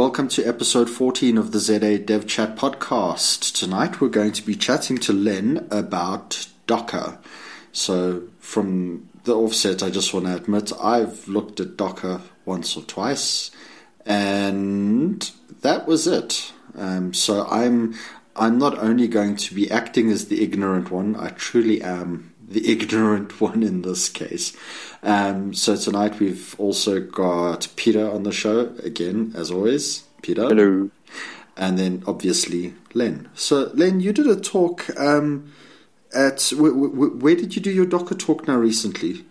Welcome to episode 14 of the ZA Dev Chat podcast. Tonight we're going to be chatting to Len about Docker. So, from the offset, I just want to admit I've looked at Docker once or twice, and that was it. Um, so I'm I'm not only going to be acting as the ignorant one, I truly am the ignorant one in this case. Um, so tonight we've also got Peter on the show again, as always. Peter. Hello. And then obviously Len. So Len, you did a talk um, at wh- wh- where did you do your Docker talk now recently?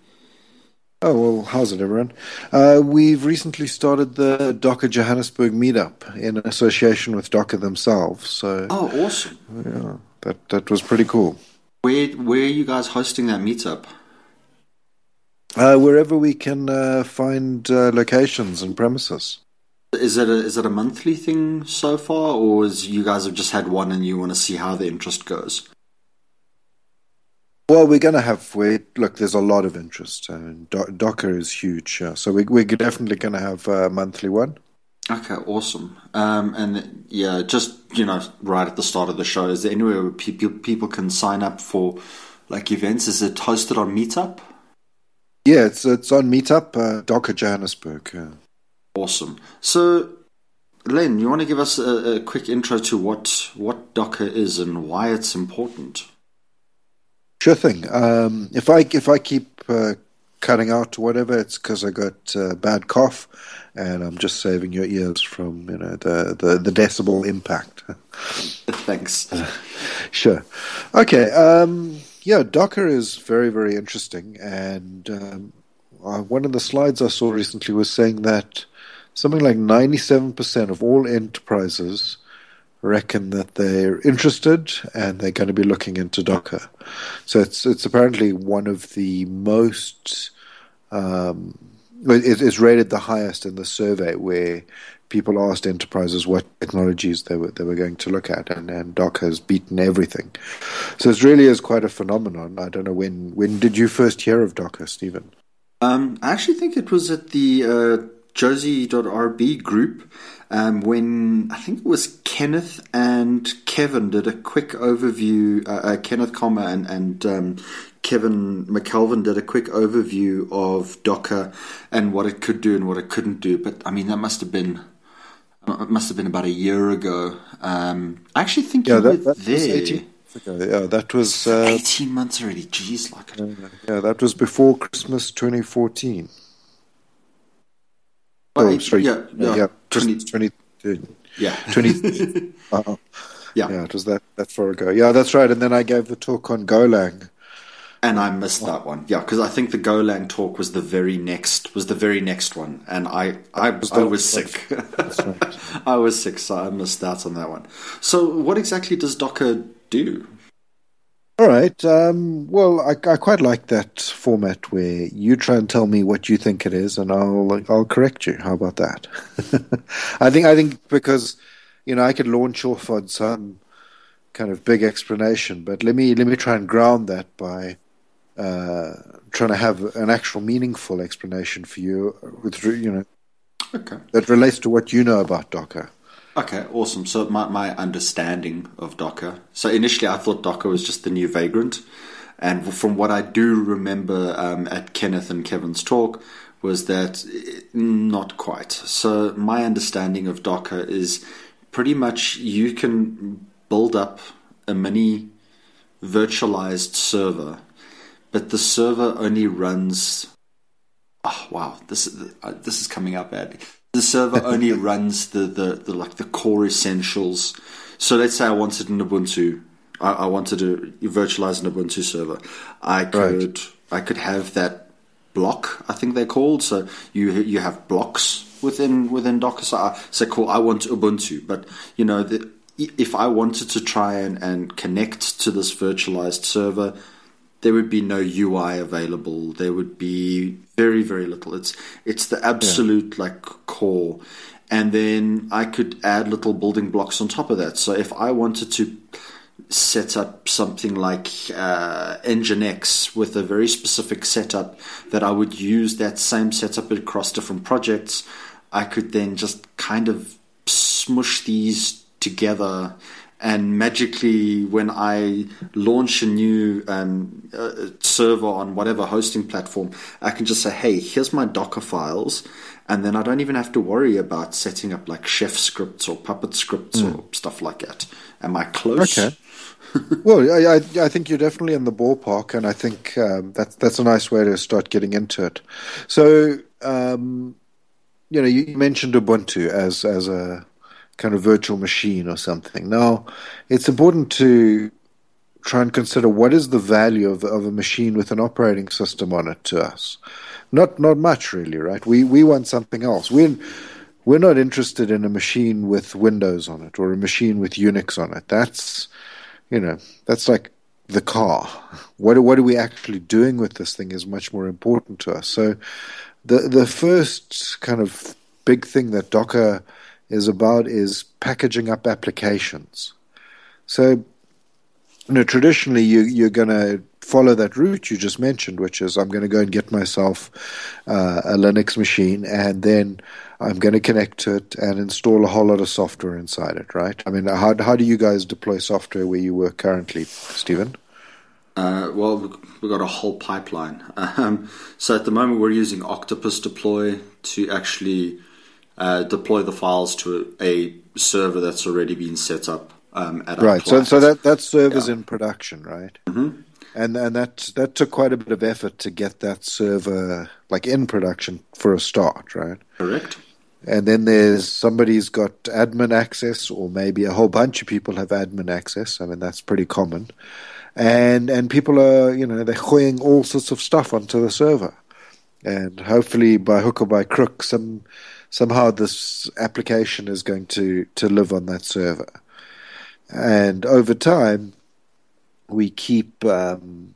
Oh well, how's it, everyone? Uh, we've recently started the Docker Johannesburg meetup in association with Docker themselves. So, oh, awesome! Yeah, that that was pretty cool. Where where are you guys hosting that meetup? Uh, wherever we can uh, find uh, locations and premises. Is it a is it a monthly thing so far, or is you guys have just had one and you want to see how the interest goes? Well, we're going to have. We look. There's a lot of interest. I mean, Do- Docker is huge, yeah. so we, we're definitely going to have a monthly one. Okay, awesome. Um, and yeah, just you know, right at the start of the show, is there anywhere where people people can sign up for like events? Is it hosted on Meetup? Yeah, it's it's on Meetup, uh, Docker Johannesburg. Yeah. Awesome. So, Len, you want to give us a, a, quick intro to what what Docker is and why it's important? Sure thing. Um, if I if I keep uh, cutting out whatever, it's because I got uh, bad cough, and I'm just saving your ears from you know the the, the decibel impact. Thanks. sure. Okay. Um, yeah, Docker is very very interesting, and um, uh, one of the slides I saw recently was saying that something like 97% of all enterprises reckon that they're interested and they're going to be looking into Docker. So it's it's apparently one of the most um, it is rated the highest in the survey where people asked enterprises what technologies they were they were going to look at, and, and Docker has beaten everything. So it really is quite a phenomenon. I don't know when when did you first hear of Docker, Stephen? Um, I actually think it was at the uh, Jozi.rb group um, when I think it was Kenneth and Kevin did a quick overview. Uh, uh, Kenneth Kalmer and, and um, Kevin McKelvin did a quick overview of Docker and what it could do and what it couldn't do. But I mean, that must have been it must have been about a year ago. Um, I actually think yeah, you that, were that there. Yeah, that was uh, eighteen months already. Jeez, like uh, yeah, that was before Christmas 2014. Oh, sorry. Yeah, yeah, yeah 20, 20, yeah. 20 uh, yeah. yeah, it was that, that far ago. Yeah, that's right. And then I gave the talk on Golang. And I missed that one. Yeah, because I think the Golang talk was the very next was the very next one, and I I, was, I was sick. Right. I was sick, so I missed out on that one. So, what exactly does Docker do? All right. Um, well, I, I, quite like that format where you try and tell me what you think it is, and I'll I'll correct you. How about that? I think I think because you know I could launch off on some kind of big explanation, but let me let me try and ground that by uh, trying to have an actual meaningful explanation for you with you know okay. that relates to what you know about Docker. Okay, awesome. So my, my understanding of Docker. So initially, I thought Docker was just the new Vagrant, and from what I do remember um, at Kenneth and Kevin's talk was that eh, not quite. So my understanding of Docker is pretty much you can build up a mini virtualized server, but the server only runs. Oh wow, this uh, this is coming up badly the server only runs the, the, the, like the core essentials. So let's say I wanted an Ubuntu. I, I wanted to virtualize an Ubuntu server. I could right. I could have that block. I think they're called. So you you have blocks within within Docker. So I say, cool. I want Ubuntu, but you know the, if I wanted to try and, and connect to this virtualized server, there would be no UI available. There would be very very little. It's it's the absolute yeah. like core, and then I could add little building blocks on top of that. So if I wanted to set up something like uh, Nginx with a very specific setup that I would use that same setup across different projects, I could then just kind of smush these together and magically when I launch a new um, uh, server on whatever hosting platform, I can just say, "Hey, here's my Docker files," and then I don't even have to worry about setting up like Chef scripts or Puppet scripts mm. or stuff like that. Am I close? Okay. well, I, I, I, think you're definitely in the ballpark, and I think um, that's that's a nice way to start getting into it. So, um, you know, you mentioned Ubuntu as as a kind of virtual machine or something. Now, it's important to try and consider what is the value of, of a machine with an operating system on it to us. Not not much really, right? We we want something else. We're we're not interested in a machine with Windows on it or a machine with Unix on it. That's you know that's like the car. What what are we actually doing with this thing is much more important to us. So the the first kind of big thing that Docker is about is packaging up applications. So, you know, traditionally you, you're going to follow that route you just mentioned, which is I'm going to go and get myself uh, a Linux machine and then I'm going to connect to it and install a whole lot of software inside it, right? I mean, how, how do you guys deploy software where you work currently, Stephen? Uh, well, we've got a whole pipeline. Um, so at the moment, we're using Octopus Deploy to actually uh, deploy the files to a server that's already been set up um, at right. So, so that that server's yeah. in production, right? Mm-hmm. And and that that took quite a bit of effort to get that server like in production for a start, right? Correct. And then there's somebody's got admin access, or maybe a whole bunch of people have admin access. I mean, that's pretty common. And and people are, you know, they're hoying all sorts of stuff onto the server, and hopefully by hook or by crook, some somehow this application is going to, to live on that server. And over time, we keep um,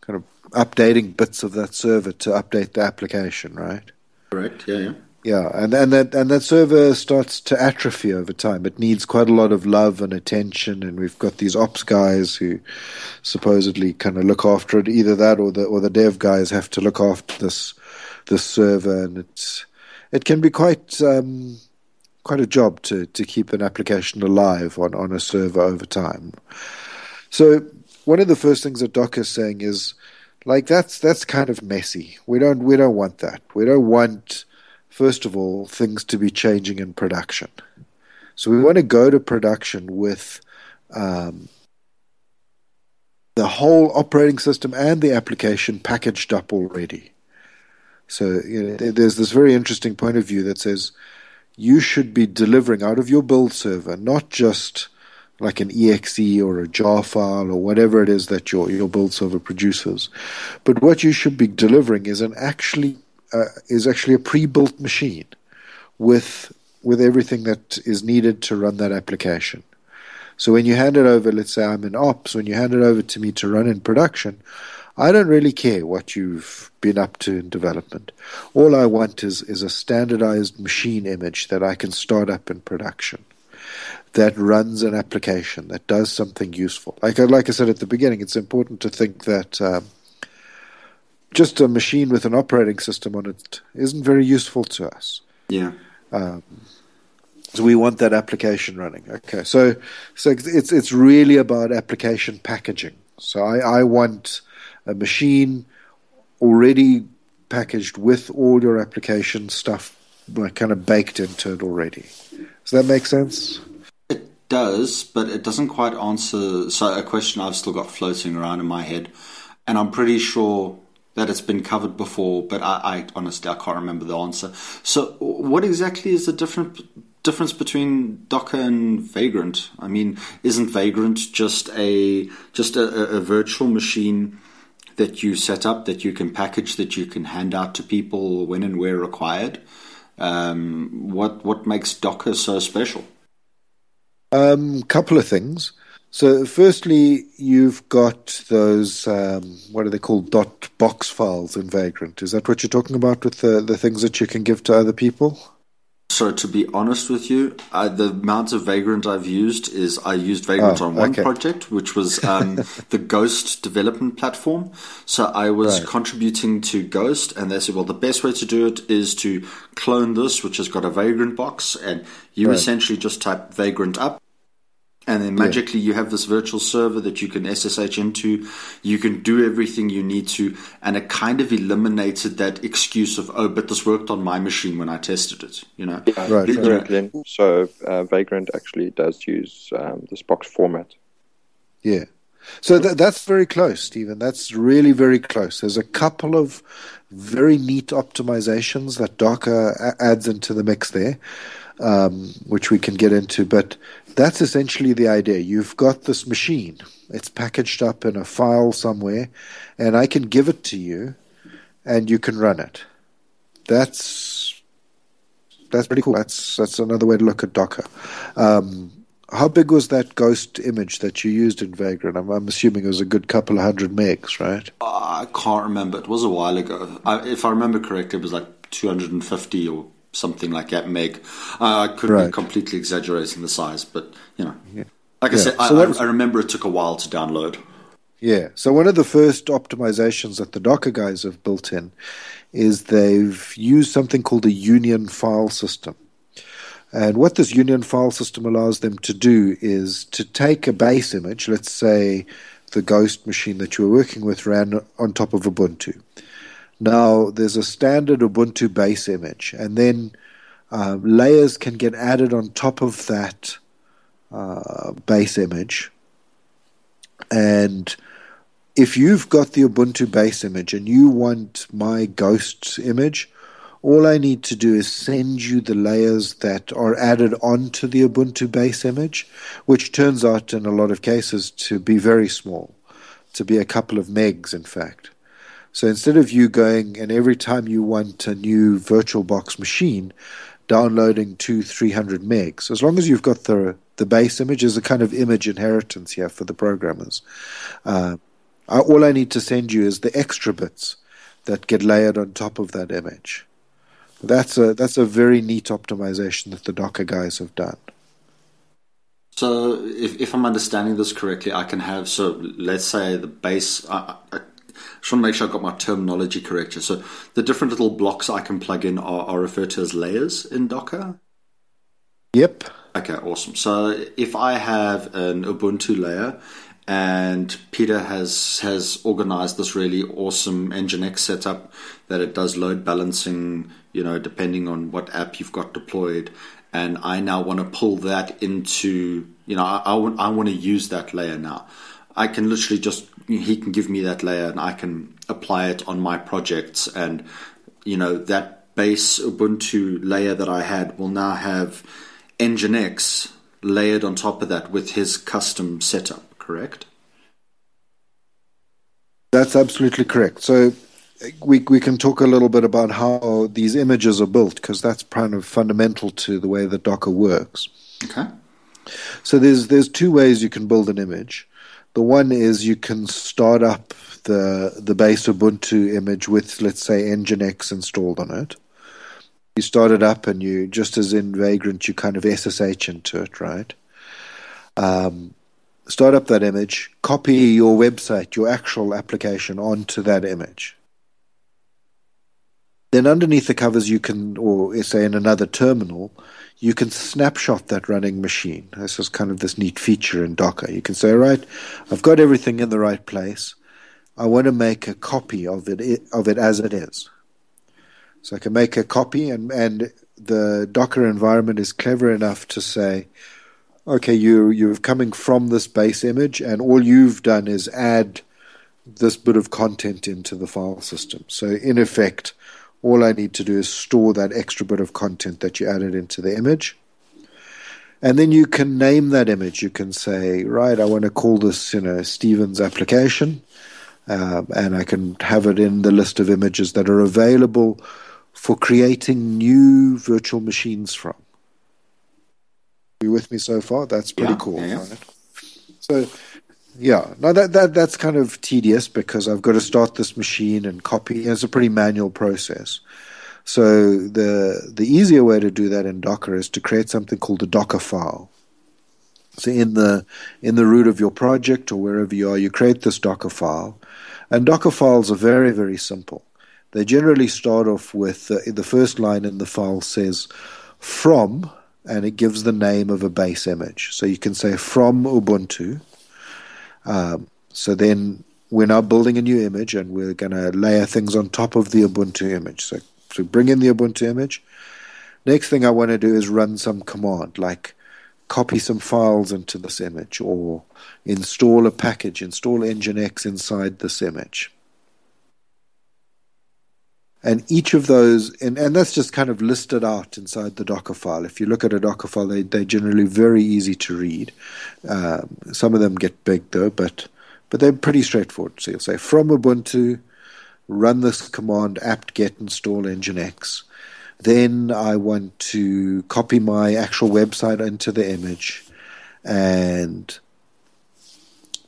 kind of updating bits of that server to update the application, right? Correct. Yeah, yeah. Yeah, and and that and that server starts to atrophy over time. It needs quite a lot of love and attention, and we've got these ops guys who supposedly kind of look after it. Either that, or the or the dev guys have to look after this this server, and it's it can be quite um, quite a job to, to keep an application alive on, on a server over time. So one of the first things that Docker is saying is like that's that's kind of messy. We don't we don't want that. We don't want first of all things to be changing in production. So we want to go to production with um, the whole operating system and the application packaged up already. So you know, there's this very interesting point of view that says you should be delivering out of your build server not just like an exe or a jar file or whatever it is that your your build server produces, but what you should be delivering is an actually uh, is actually a pre-built machine with with everything that is needed to run that application. So when you hand it over, let's say I'm in ops, when you hand it over to me to run in production, I don't really care what you've been up to in development. All I want is, is a standardized machine image that I can start up in production that runs an application that does something useful. Like, like I said at the beginning, it's important to think that um, just a machine with an operating system on it isn't very useful to us. Yeah. Um, so we want that application running. Okay, so so it's it's really about application packaging. So I, I want a machine already packaged with all your application stuff like kind of baked into it already. Does that make sense? It does, but it doesn't quite answer so a question I've still got floating around in my head, and I'm pretty sure that it's been covered before, but I, I honestly I can't remember the answer. So, what exactly is the different difference between Docker and Vagrant? I mean, isn't Vagrant just a just a, a virtual machine? That you set up, that you can package, that you can hand out to people when and where required. Um, what what makes Docker so special? A um, couple of things. So, firstly, you've got those um, what are they called? Dot box files in Vagrant. Is that what you're talking about with the the things that you can give to other people? So to be honest with you, uh, the amount of Vagrant I've used is I used Vagrant Oh, on one okay. project, which was um, the Ghost development platform. So I was Right. contributing to Ghost, and they said, well, the best way to do it is to clone this, which has got a Vagrant box, and you Right. essentially just type Vagrant up. And then magically, you have this virtual server that you can SSH into. You can do everything you need to, and it kind of eliminated that excuse of, "Oh, but this worked on my machine when I tested it." You know, Right, You- right. know, So uh, Vagrant actually does use um, this box format. Yeah. So th- that's very close, Stephen. That's really very close. There's a couple of very neat optimizations that Docker a- adds into the mix there, um, which we can get into. But that's essentially the idea. You've got this machine, it's packaged up in a file somewhere, and I can give it to you, and you can run it. That's that's pretty cool. That's that's another way to look at Docker. Um, how big was that ghost image that you used in Vagrant? I'm, I'm assuming it was a good couple of hundred megs, right? I can't remember. It was a while ago. I, if I remember correctly, it was like 250 or something like that meg. I, I could be Right. completely exaggerating the size, but you know, like I Yeah. said, So I, what- I, I remember it took a while to download. Yeah. So one of the first optimizations that the Docker guys have built in is they've used something called a union file system. And what this union file system allows them to do is to take a base image, let's say the ghost machine that you were working with ran on top of Ubuntu. Now, there's a standard Ubuntu base image, and then uh, layers can get added on top of that uh, base image. And if you've got the Ubuntu base image and you want my ghost image, all I need to do is send you the layers that are added onto the Ubuntu base image, which turns out in a lot of cases to be very small, to be a couple of megs, in fact. So instead of you going and every time you want a new VirtualBox machine, downloading two, three hundred megs, as long as you've got the the base image, is a kind of image inheritance here for the programmers. Uh, I- all I need to send you is the extra bits that get layered on top of that image. That's a that's a very neat optimization that the Docker guys have done. So, if, if I'm understanding this correctly, I can have so let's say the base. I, I just want to make sure I've got my terminology correct here. So, the different little blocks I can plug in are, are referred to as layers in Docker. Yep. Okay, awesome. So if I have an Ubuntu layer and Peter has has organized this really awesome Nginx setup that it does load balancing, you know, depending on what app you've got deployed, and I now want to pull that into, you know, I, I want I want to use that layer now. I can literally just he can give me that layer and I can apply it on my projects and you know that base Ubuntu layer that I had will now have Nginx layered on top of that with his custom setup, correct? That's absolutely correct. So we we can talk a little bit about how these images are built because that's kind of fundamental to the way that Docker works. Okay. So there's there's two ways you can build an image. The one is you can start up the the base Ubuntu image with let's say Nginx installed on it. You start it up and you just as in Vagrant you kind of SSH into it, right? Um, start up that image, copy your website, your actual application onto that image. Then underneath the covers, you can, or say in another terminal, you can snapshot that running machine. This is kind of this neat feature in Docker. You can say, right, I've got everything in the right place. I want to make a copy of it of it as it is. So I can make a copy, and and the Docker environment is clever enough to say, okay, you you're coming from this base image, and all you've done is add this bit of content into the file system. So in effect, all I need to do is store that extra bit of content that you added into the image. And then you can name that image. You can say, right, I want to call this, you know, Stevens application. Um, and I can have it in the list of images that are available for creating new virtual machines from. Are you with me so far? That's pretty Yeah, cool. yeah? So, yeah, now that, that that's kind of tedious because I've got to start this machine and copy. It's a pretty manual process. So the the easier way to do that in Docker is to create something called a Docker file. So in the in the root of your project or wherever you are, you create this Docker file, and Docker files are very very simple. They generally start off with uh, the first line in the file says from, and it gives the name of a base image. So you can say from Ubuntu. Um, so then we're now building a new image, and we're going to layer things on top of the Ubuntu image. So so bring in the Ubuntu image. Next thing I want to do is run some command like copy some files into this image or install a package, install Nginx inside this image. And each of those, and, and that's just kind of listed out inside the Docker file. If you look at a Docker file, they, they're generally very easy to read. Um, some of them get big though, but, but they're pretty straightforward. So you'll say from Ubuntu, run this command apt get install nginx. Then I want to copy my actual website into the image. And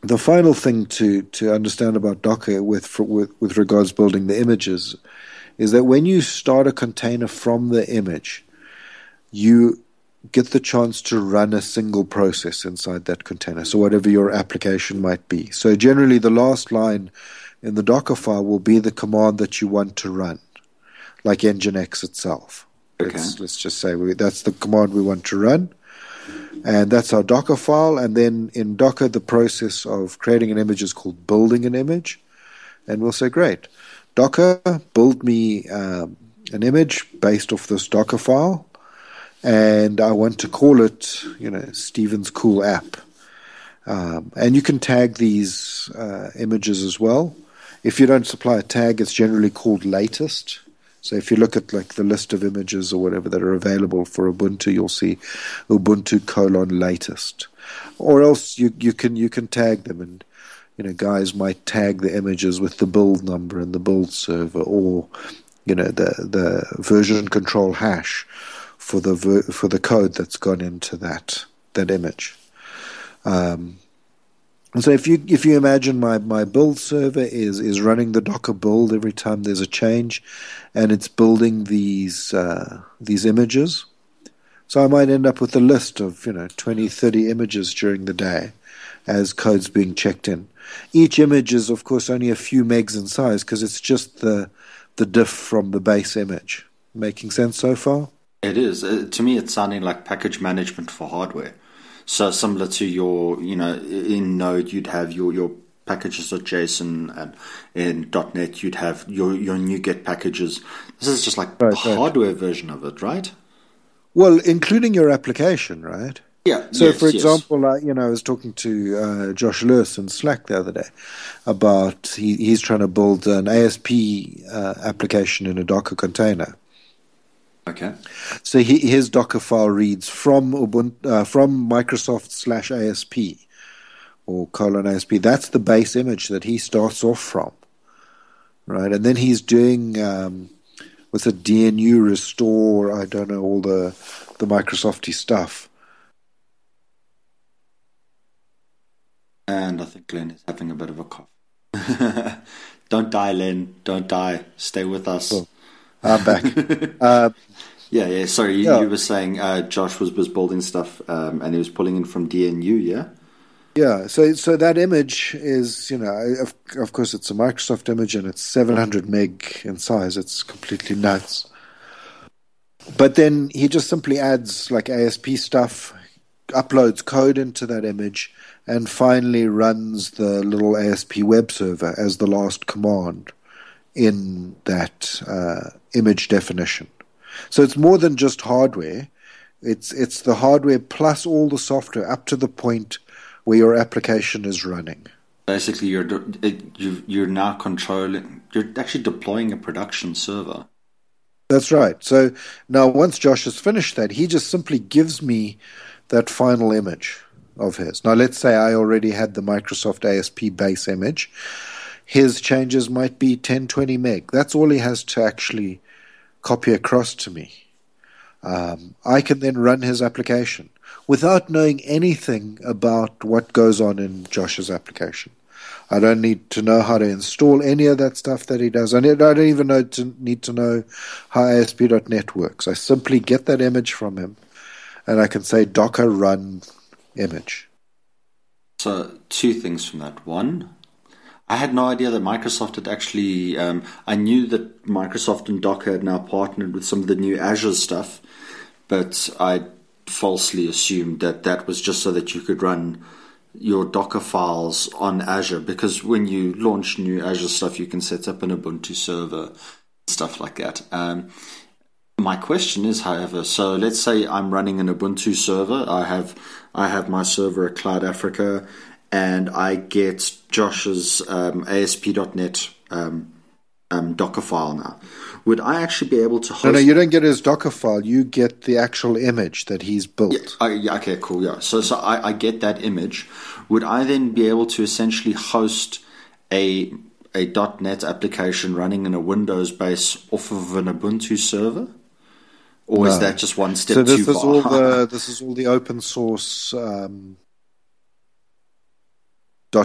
the final thing to, to understand about Docker with, with, with regards building the images is that when you start a container from the image, you get the chance to run a single process inside that container. So whatever your application might be. So generally the last line in the Docker file will be the command that you want to run, like Nginx itself. Okay. Let's, let's just say we, that's the command we want to run. And that's our Docker file. And then in Docker, the process of creating an image is called building an image. And we'll say, great, Docker, build me um, an image based off this Docker file. And I want to call it, you know, Stephen's Cool App. Um, and you can tag these uh, images as well. If you don't supply a tag, it's generally called latest. So if you look at like the list of images or whatever that are available for Ubuntu, you'll see Ubuntu colon latest. Or else you, you can you can tag them and you know guys might tag the images with the build number and the build server or you know the the version control hash for the ver- for the code that's gone into that that image. Um, and so if you if you imagine my, my build server is is running the Docker build every time there's a change, and it's building these uh, these images, so I might end up with a list of you know 20, 30 images during the day, as code's being checked in. Each image is of course only a few megs in size because it's just the the diff from the base image. Making sense so far? It is. Uh, to me, it's sounding like package management for hardware. So similar to your, you know, in Node you'd have your your packages of JSON, and in .NET you'd have your your NuGet packages. This is just like right, a hardware version of it, right? Well, including your application, right? Yeah. So, yes, for yes. example, uh, you know, I was talking to uh, Josh Lewis in Slack the other day about he, he's trying to build an ASP uh, application in a Docker container. Okay. So he, his Docker file reads from Ubuntu, uh, from Microsoft slash ASP or colon ASP. That's the base image that he starts off from, right? And then he's doing um, with a DNU restore. I don't know all the the Microsofty stuff. And I think Glenn is having a bit of a cough. Don't die, Len. Don't die. Stay with us. Oh. I'm back. uh, yeah, yeah. Sorry, you, yeah. you were saying uh, Josh was, was building stuff um, and he was pulling in from DNU, yeah? Yeah, so so that image is, you know, of, of course it's a Microsoft image and it's 700 meg in size. It's completely nuts. But then he just simply adds like ASP stuff, uploads code into that image, and finally runs the little ASP web server as the last command in that uh, image definition. So it's more than just hardware. It's it's the hardware plus all the software up to the point where your application is running. Basically, you're you're now controlling. You're actually deploying a production server. That's right. So now, once Josh has finished that, he just simply gives me that final image of his. Now, let's say I already had the Microsoft ASP base image. His changes might be 10, 20 meg. That's all he has to actually copy across to me. Um, I can then run his application without knowing anything about what goes on in Josh's application. I don't need to know how to install any of that stuff that he does. I don't even know to, need to know how ASP.NET works. I simply get that image from him, and I can say Docker run image. So two things from that. One, I had no idea that Microsoft had actually. Um, I knew that Microsoft and Docker had now partnered with some of the new Azure stuff, but I falsely assumed that that was just so that you could run your Docker files on Azure because when you launch new Azure stuff, you can set up an Ubuntu server, stuff like that. Um, my question is, however, so let's say I'm running an Ubuntu server. I have I have my server at Cloud Africa, and I get Josh's um, ASP.NET um, um, Docker file now. Would I actually be able to host? No, no, you don't get his Docker file. You get the actual image that he's built. Yeah, yeah okay, cool. Yeah. So, so I, I get that image. Would I then be able to essentially host a a .NET application running in a Windows base off of an Ubuntu server? Or no. is that just one step so this too is far? All the, this is all the open source um,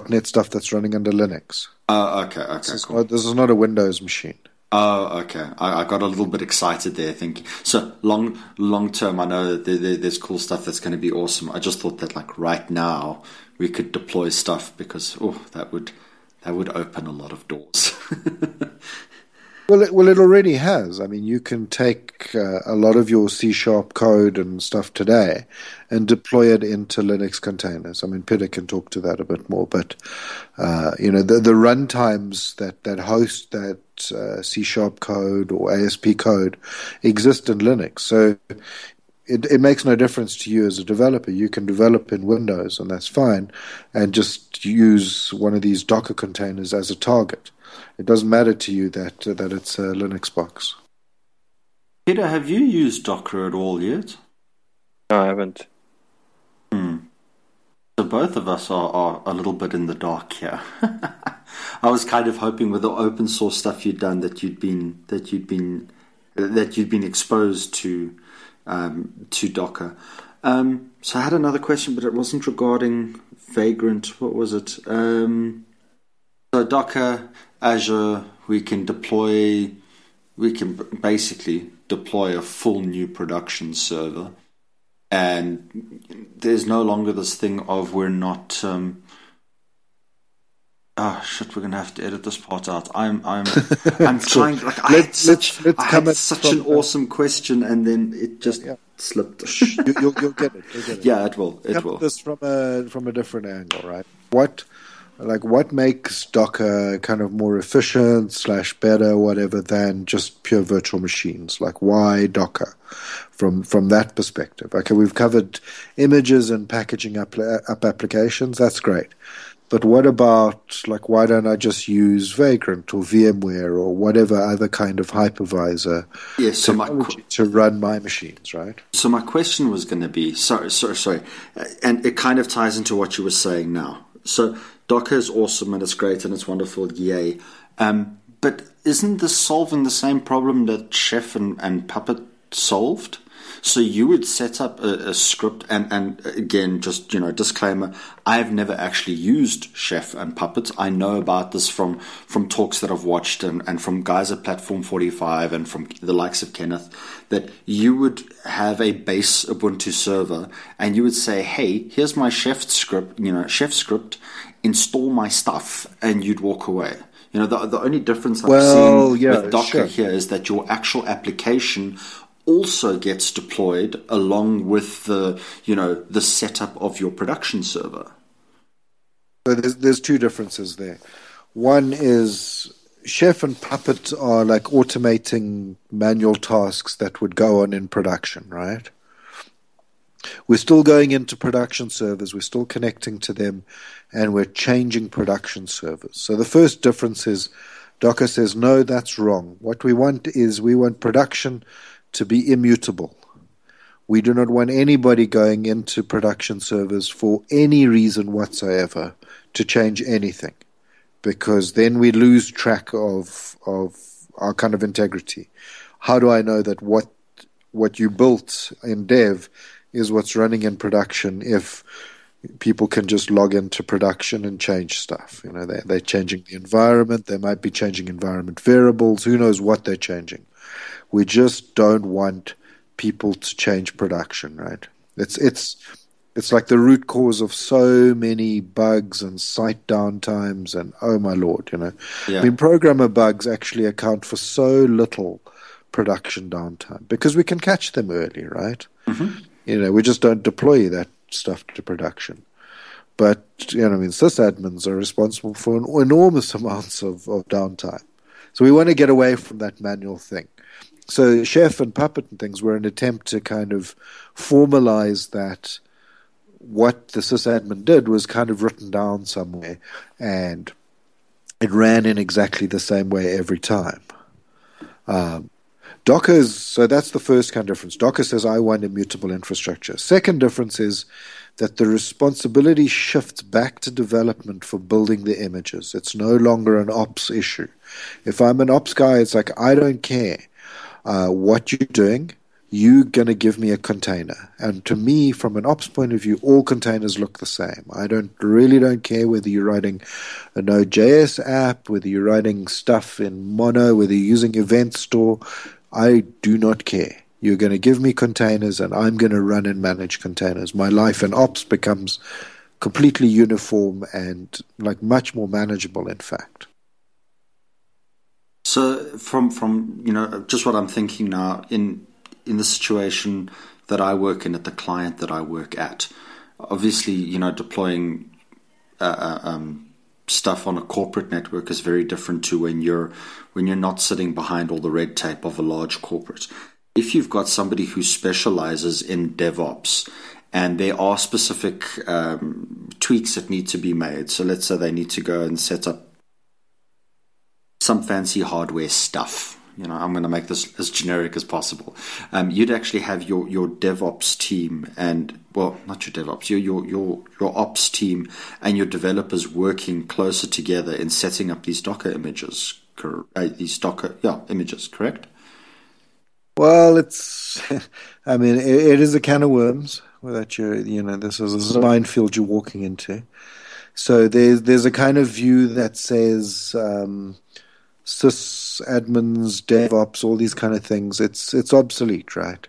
.NET stuff that's running under Linux. Oh, okay, okay, this is, cool. not, this is not a Windows machine. Oh, okay. I, I, got a little bit excited there, thinking. So long, long term, I know that there, there, there's cool stuff that's going to be awesome. I just thought that, like right now, we could deploy stuff because oh, that would that would open a lot of doors. Well, it, well, it already has. I mean, you can take uh, a lot of your C sharp code and stuff today and deploy it into Linux containers. I mean, Peter can talk to that a bit more, but uh, you know, the the runtimes that that host that uh, C sharp code or ASP code exist in Linux. So it, it makes no difference to you as a developer. You can develop in Windows, and that's fine, and just use one of these Docker containers as a target it doesn't matter to you that uh, that it's a Linux box. Peter, have you used Docker at all yet? No, I haven't. Hmm. So both of us are, are a little bit in the dark here. I was kind of hoping with the open source stuff you'd done that you'd been that you'd been that you'd been exposed to um, to Docker. Um, so I had another question, but it wasn't regarding Vagrant. What was it? Um, so Docker, Azure, we can deploy, we can basically deploy a full new production server, and there's no longer this thing of we're not. Um, Oh shit! We're gonna have to edit this part out. I'm, I'm, I'm trying. Like I had such, let's, I had such an awesome question, and then it just yeah. slipped. you, will get get it. Yeah, it will. It come will. This from a from a different angle, right? What like what makes Docker kind of more efficient slash better, whatever, than just pure virtual machines? Like why Docker from from that perspective? Okay, we've covered images and packaging up, up applications. That's great. But what about like why don't I just use Vagrant or VMware or whatever other kind of hypervisor yes, so my, to run my machines, right? So my question was going to be sorry, sorry, sorry, and it kind of ties into what you were saying now. So Docker is awesome and it's great and it's wonderful, yay. Um, but isn't this solving the same problem that Chef and, and Puppet solved? So you would set up a, a, script, and, and again, just you know, disclaimer: I've never actually used Chef and Puppet. I know about this from from talks that I've watched, and, and from guys at Platform Forty Five, and from the likes of Kenneth. That you would have a base Ubuntu server, and you would say, "Hey, here's my Chef script. You know, Chef script. Install my stuff," and you'd walk away. You know, the, the only difference I've well, seen yeah, with Docker sure. here is that your actual application also gets deployed along with the you know the setup of your production server. So there's there's two differences there. One is Chef and Puppet are like automating manual tasks that would go on in production, right? We're still going into production servers, we're still connecting to them, and we're changing production servers. So the first difference is Docker says, no, that's wrong. What we want is we want production to be immutable. We do not want anybody going into production servers for any reason whatsoever to change anything, because then we lose track of of our kind of integrity. How do I know that what what you built in dev is what's running in production if people can just log into production and change stuff. You know, they, they're changing the environment. They might be changing environment variables. Who knows what they're changing? We just don't want people to change production, right? It's it's it's like the root cause of so many bugs and site downtimes and oh my lord, you know. Yeah. I mean, programmer bugs actually account for so little production downtime because we can catch them early, right? Mm-hmm. You know, we just don't deploy that stuff to production. But you know, I mean, sysadmins are responsible for enormous amounts of, of downtime. So we want to get away from that manual thing. So Chef and Puppet and things were an attempt to kind of formalize that what the sysadmin did was kind of written down somewhere and it ran in exactly the same way every time. Um, Docker is, so that's the first kind of difference. Docker says, I want immutable infrastructure. Second difference is that the responsibility shifts back to development for building the images. It's no longer an ops issue. If I'm an ops guy, it's like, I don't care uh, what you're doing you're going to give me a container. And to me, from an ops point of view, all containers look the same. I don't really don't care whether you're writing a Node.js app, whether you're writing stuff in Mono, whether you're using Event Store. I do not care. You're going to give me containers, and I'm going to run and manage containers. My life in ops becomes completely uniform and like much more manageable, in fact. So, from from you know, just what I'm thinking now in in the situation that I work in at the client that I work at. Obviously, you know, deploying uh, uh, um, stuff on a corporate network is very different to when you're when you're not sitting behind all the red tape of a large corporate. If you've got somebody who specializes in DevOps and there are specific um, tweaks that need to be made, so let's say they need to go and set up some fancy hardware stuff you know, I'm going to make this as generic as possible. Um, you'd actually have your, your DevOps team and well, not your DevOps, your your your your ops team and your developers working closer together in setting up these Docker images, uh, these Docker yeah images, correct? Well, it's, I mean, it, it is a can of worms that you you know this is a minefield you're walking into. So there's there's a kind of view that says. Um, sys admins, DevOps, all these kind of things, it's it's obsolete, right?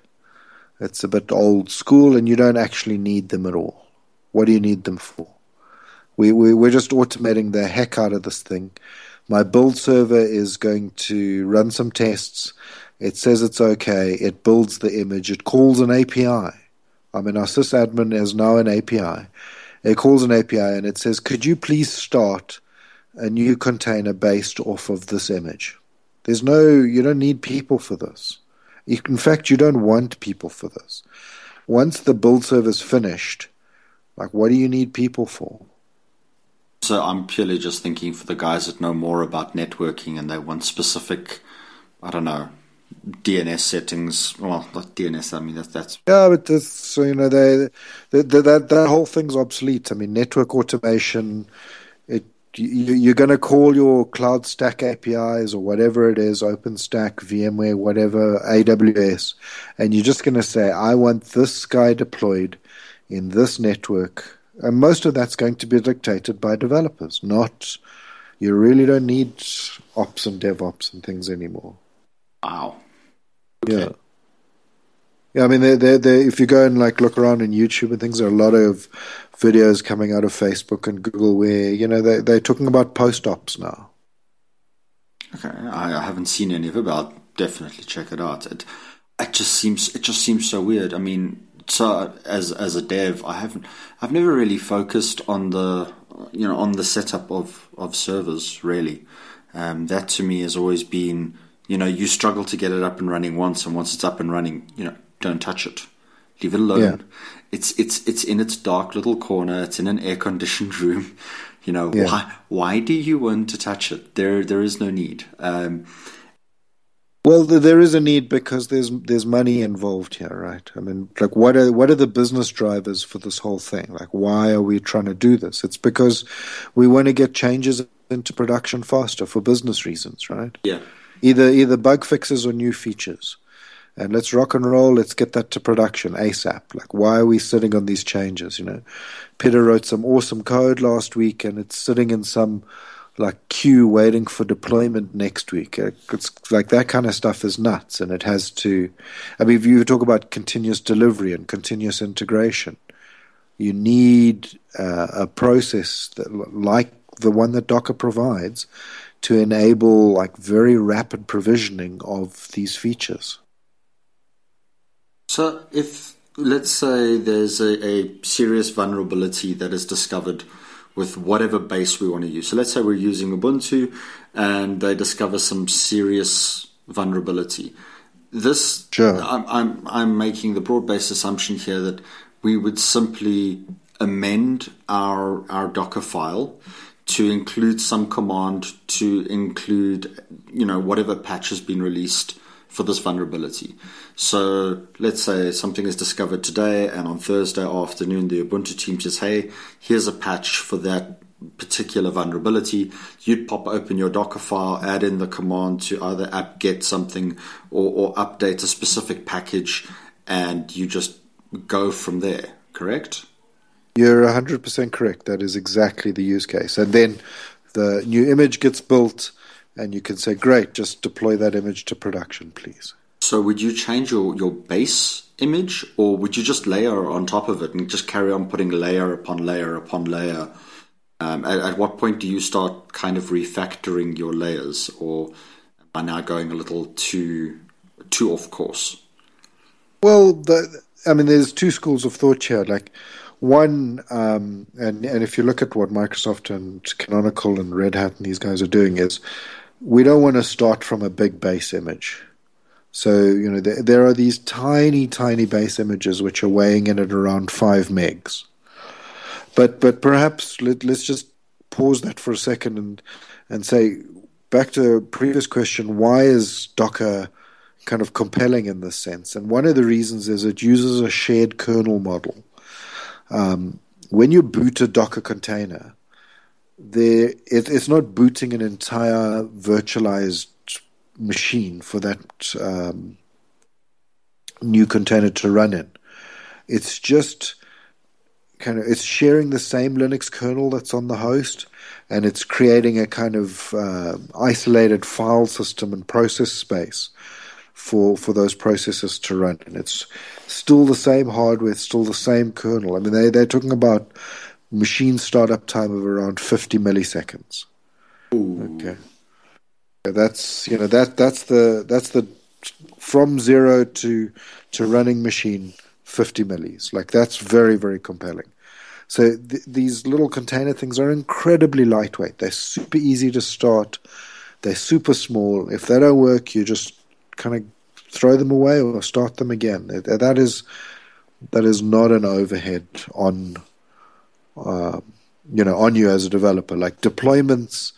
It's a bit old school, and you don't actually need them at all. What do you need them for? We, we we're just automating the heck out of this thing. My build server is going to run some tests. It says it's okay. It builds the image. It calls an API. I mean, our sysadmin is now an API. It calls an API and it says, "Could you please start?" a new container based off of this image. There's no, you don't need people for this. In fact, you don't want people for this. Once the build server's finished, like, what do you need people for? So I'm purely just thinking for the guys that know more about networking and they want specific, I don't know, DNS settings. Well, not DNS. I mean that's that's. Yeah, but this, so you know, they, they, they, that that whole thing's obsolete. I mean, network automation. You're going to call your cloud stack APIs or whatever it is, OpenStack, VMware, whatever, AWS, and you're just going to say, I want this guy deployed in this network. And most of that's going to be dictated by developers, not, you really don't need ops and DevOps and things anymore. Wow. Okay. Yeah. Yeah, I mean, they're, they're, they're, if you go and like look around in YouTube and things, there are a lot of videos coming out of Facebook and Google where you know they they're talking about post ops now. Okay, I, I haven't seen any of it, but I'll definitely check it out. It it just seems it just seems so weird. I mean, so as as a dev, I haven't I've never really focused on the you know on the setup of of servers really. Um, that to me has always been you know you struggle to get it up and running once, and once it's up and running, you know don't touch it, leave it alone. Yeah. It's it's it's in its dark little corner. It's in an air conditioned room. You know yeah. why? Why do you want to touch it? There there is no need. Um, well, there is a need because there's there's money involved here, right? I mean, like what are what are the business drivers for this whole thing? Like, why are we trying to do this? It's because we want to get changes into production faster for business reasons, right? Yeah. Either either bug fixes or new features. And let's rock and roll. Let's get that to production ASAP. Like, why are we sitting on these changes? You know, Peter wrote some awesome code last week, and it's sitting in some like queue waiting for deployment next week. Uh, it's like that kind of stuff is nuts, and it has to. I mean, if you talk about continuous delivery and continuous integration, you need uh, a process that, like the one that Docker provides, to enable like very rapid provisioning of these features. So, if let's say there's a, a serious vulnerability that is discovered with whatever base we want to use. So let's say we're using Ubuntu and they discover some serious vulnerability. This, sure. I'm, I'm, I'm making the broad based assumption here that we would simply amend our, our Docker file to include some command to include, you know, whatever patch has been released for this vulnerability. So let's say something is discovered today, and on Thursday afternoon, the Ubuntu team says, "Hey, here's a patch for that." particular vulnerability, you'd pop open your Docker file, add in the command to either apt get something or, or update a specific package, and you just go from there, correct? You're 100% correct. That is exactly the use case. And then the new image gets built, and you can say, great, just deploy that image to production, please. So would you change your, your base image or would you just layer on top of it and just carry on putting layer upon layer upon layer? Um, at, at, what point do you start kind of refactoring your layers or are now going a little too too off course? Well, the, I mean, there's two schools of thought here. Like one, um, and and if you look at what Microsoft and Canonical and Red Hat and these guys are doing, is we don't want to start from a big base image. So, you know, there, there, are these tiny, tiny base images which are weighing in at around five megs. But, but perhaps let, let's just pause that for a second and, and say, back to the previous question, why is Docker kind of compelling in this sense? And one of the reasons is it uses a shared kernel model. Um, when you boot a Docker container, there it, it's not booting an entire virtualized machine for that um, new container to run in. It's just kind of it's sharing the same Linux kernel that's on the host, and it's creating a kind of uh, isolated file system and process space for for those processes to run. And it's still the same hardware, it's still the same kernel. I mean, they they're talking about machine startup time of around 50 milliseconds. Ooh. Okay. That's you know that that's the that's the from zero to to running machine 50 millis. Like that's very very compelling. So th- these little container things are incredibly lightweight. They're super easy to start. They're super small. If they don't work, you just kind of throw them away or start them again. That is that is not an overhead on uh, you know on you as a developer. Like deployments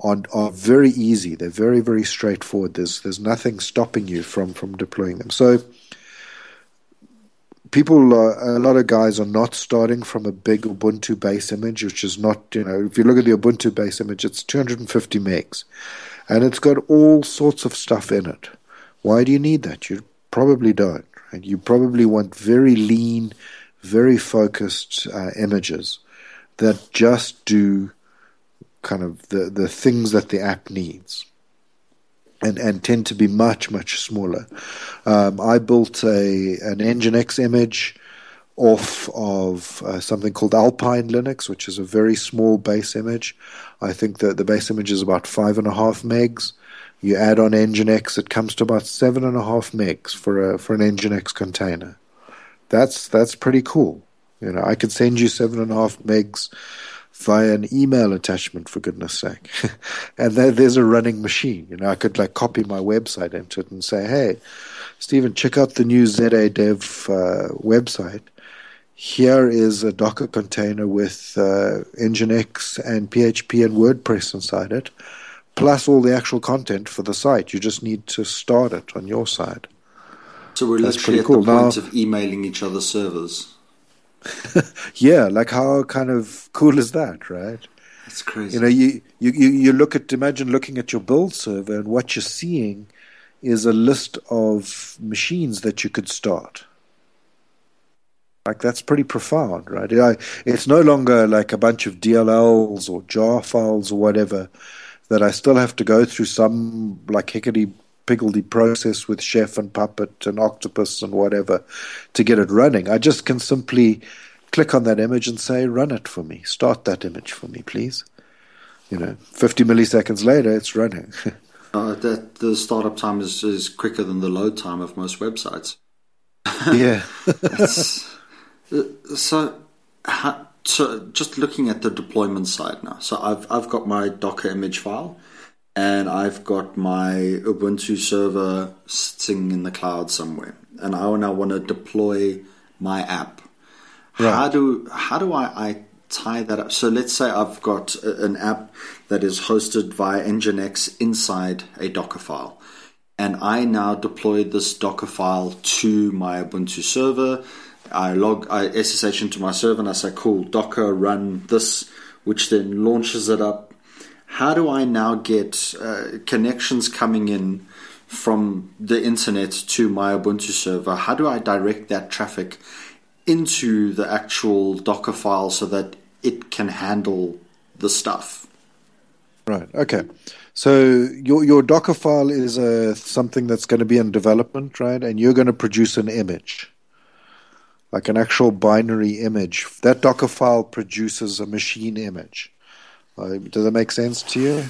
are, are very easy. They're very very straightforward. There's there's nothing stopping you from from deploying them. So people, uh, a lot of guys are not starting from a big Ubuntu base image, which is not, you know, if you look at the Ubuntu base image, it's 250 megs, and it's got all sorts of stuff in it. Why do you need that? You probably don't. Right? You probably want very lean, very focused uh, images that just do kind of the, the things that the app needs and, and tend to be much, much smaller. Um, I built a an Nginx image off of uh, something called Alpine Linux, which is a very small base image. I think that the base image is about five and a half megs. You add on Nginx, it comes to about seven and a half megs for a for an Nginx container. That's that's pretty cool. You know, I could send you seven and a half megs via an email attachment, for goodness sake. and there, there's a running machine. You know, I could like copy my website into it and say, hey, Stephen, check out the new ZA Dev uh, website. Here is a Docker container with uh, Nginx and PHP and WordPress inside it plus all the actual content for the site. You just need to start it on your side. So we're That's literally at cool. the point now, of emailing each other servers. yeah, like how kind of cool is that, right? That's crazy. You know, you, you, you look at imagine looking at your build server and what you're seeing is a list of machines that you could start. Like that's pretty profound, right? It's no longer like a bunch of DLLs or jar files or whatever that I still have to go through some like hickory piggledy process with Chef and Puppet and Octopus and whatever to get it running. I just can simply click on that image and say, run it for me. Start that image for me, please. You know, 50 milliseconds later, it's running. uh, that the startup time is, is quicker than the load time of most websites. yeah. Uh, so, how, so just looking at the deployment side now. So I've I've got my Docker image file, and I've got my Ubuntu server sitting in the cloud somewhere, and I now want to deploy my app. Right. How do how do I, I tie that up? So let's say I've got an app that is hosted via Nginx inside a Docker file. And I now deploy this Docker file to my Ubuntu server. I log, I SSH into my server and I say, cool, Docker run this, which then launches it up. How do I now get uh, connections coming in from the internet to my Ubuntu server? How do I direct that traffic into the actual Docker file so that it can handle the stuff. Right. Okay. So your your Docker file is uh, something that's going to be in development, right? And you're going to produce an image, like an actual binary image. That Docker file produces a machine image. Does that make sense to you?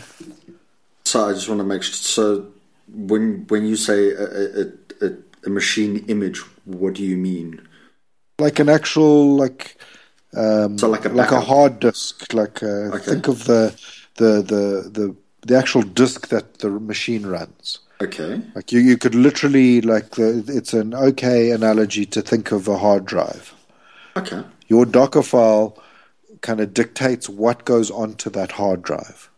So I just want to make sure. So when when you say a, a, a, a machine image, what do you mean? Like an actual like um, so like a like a hard disk. Like uh, okay. think of the, the the the the actual disk that the machine runs. Okay. Like you, you could literally like the, it's an okay analogy to think of a hard drive. Okay. Your Docker file kind of dictates what goes onto that hard drive.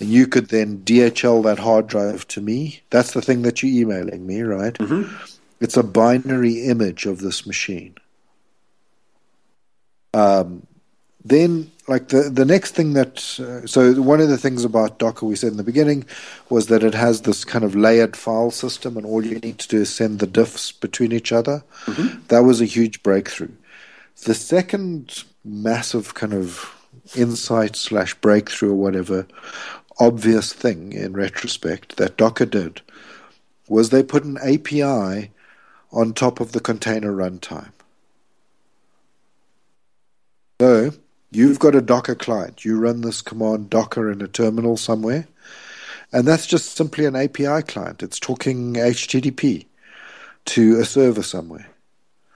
And you could then DHL that hard drive to me. That's the thing that you're emailing me, right? Mm-hmm. It's a binary image of this machine. Um, then, like the the next thing that uh, so one of the things about Docker we said in the beginning was that it has this kind of layered file system, and all you need to do is send the diffs between each other. Mm-hmm. That was a huge breakthrough. The second massive kind of insight slash breakthrough or whatever obvious thing in retrospect that Docker did was they put an API on top of the container runtime. So you've got a Docker client. You run this command Docker in a terminal somewhere, and that's just simply an API client. It's talking HTTP to a server somewhere.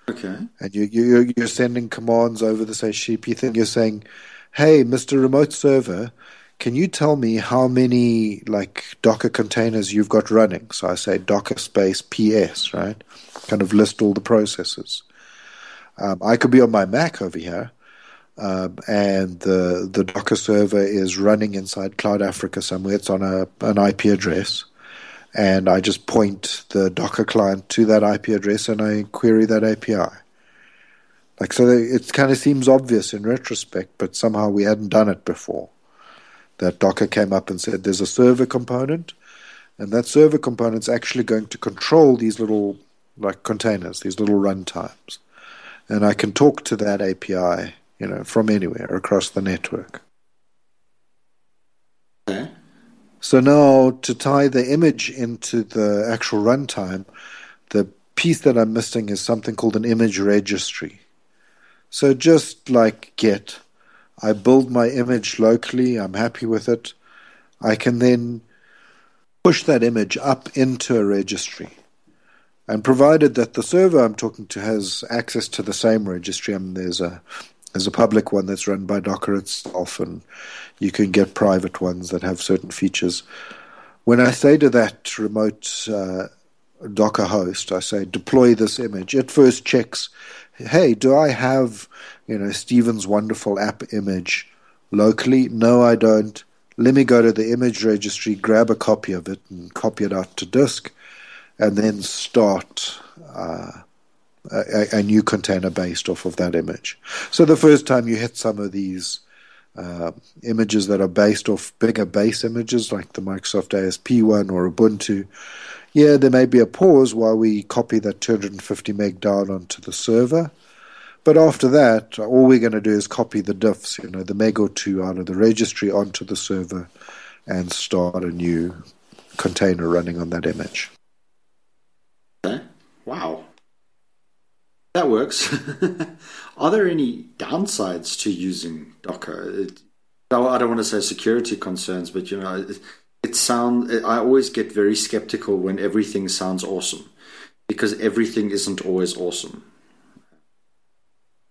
Okay. And you, you, you're sending commands over this HTTP thing. You're saying, hey, Mr. Remote Server, can you tell me how many like Docker containers you've got running? So I say Docker space PS, right? Kind of list all the processes. Um, I could be on my Mac over here, um, and the the Docker server is running inside Cloud Africa somewhere. It's on a an IP address, and I just point the Docker client to that IP address, and I query that API. Like so, it kind of seems obvious in retrospect, but somehow we hadn't done it before. That Docker came up and said there's a server component, and that server component's actually going to control these little like containers, these little runtimes, and I can talk to that API you know, from anywhere across the network. Okay. So now to tie the image into the actual runtime, the piece that I'm missing is something called an image registry. So just like Git, I build my image locally, I'm happy with it. I can then push that image up into a registry. And provided that the server I'm talking to has access to the same registry, I mean, there's a there's a public one that's run by Docker itself, and you can get private ones that have certain features. When I say to that remote uh, Docker host, I say deploy this image. It first checks, hey, do I have you know Stephen's wonderful app image locally? No, I don't. Let me go to the image registry, grab a copy of it, and copy it out to disk, and then start. Uh, a, a, new container based off of that image. So the first time you hit some of these uh, images that are based off bigger base images like the Microsoft ASP one or Ubuntu, yeah, there may be a pause while we copy that 250 meg down onto the server. But after that, all we're going to do is copy the diffs, you know, the meg or two out of the registry onto the server and start a new container running on that image. Wow. That works. Are there any downsides to using Docker? It, I don't want to say security concerns, but you know, it, it sound. I always get very skeptical when everything sounds awesome, because everything isn't always awesome.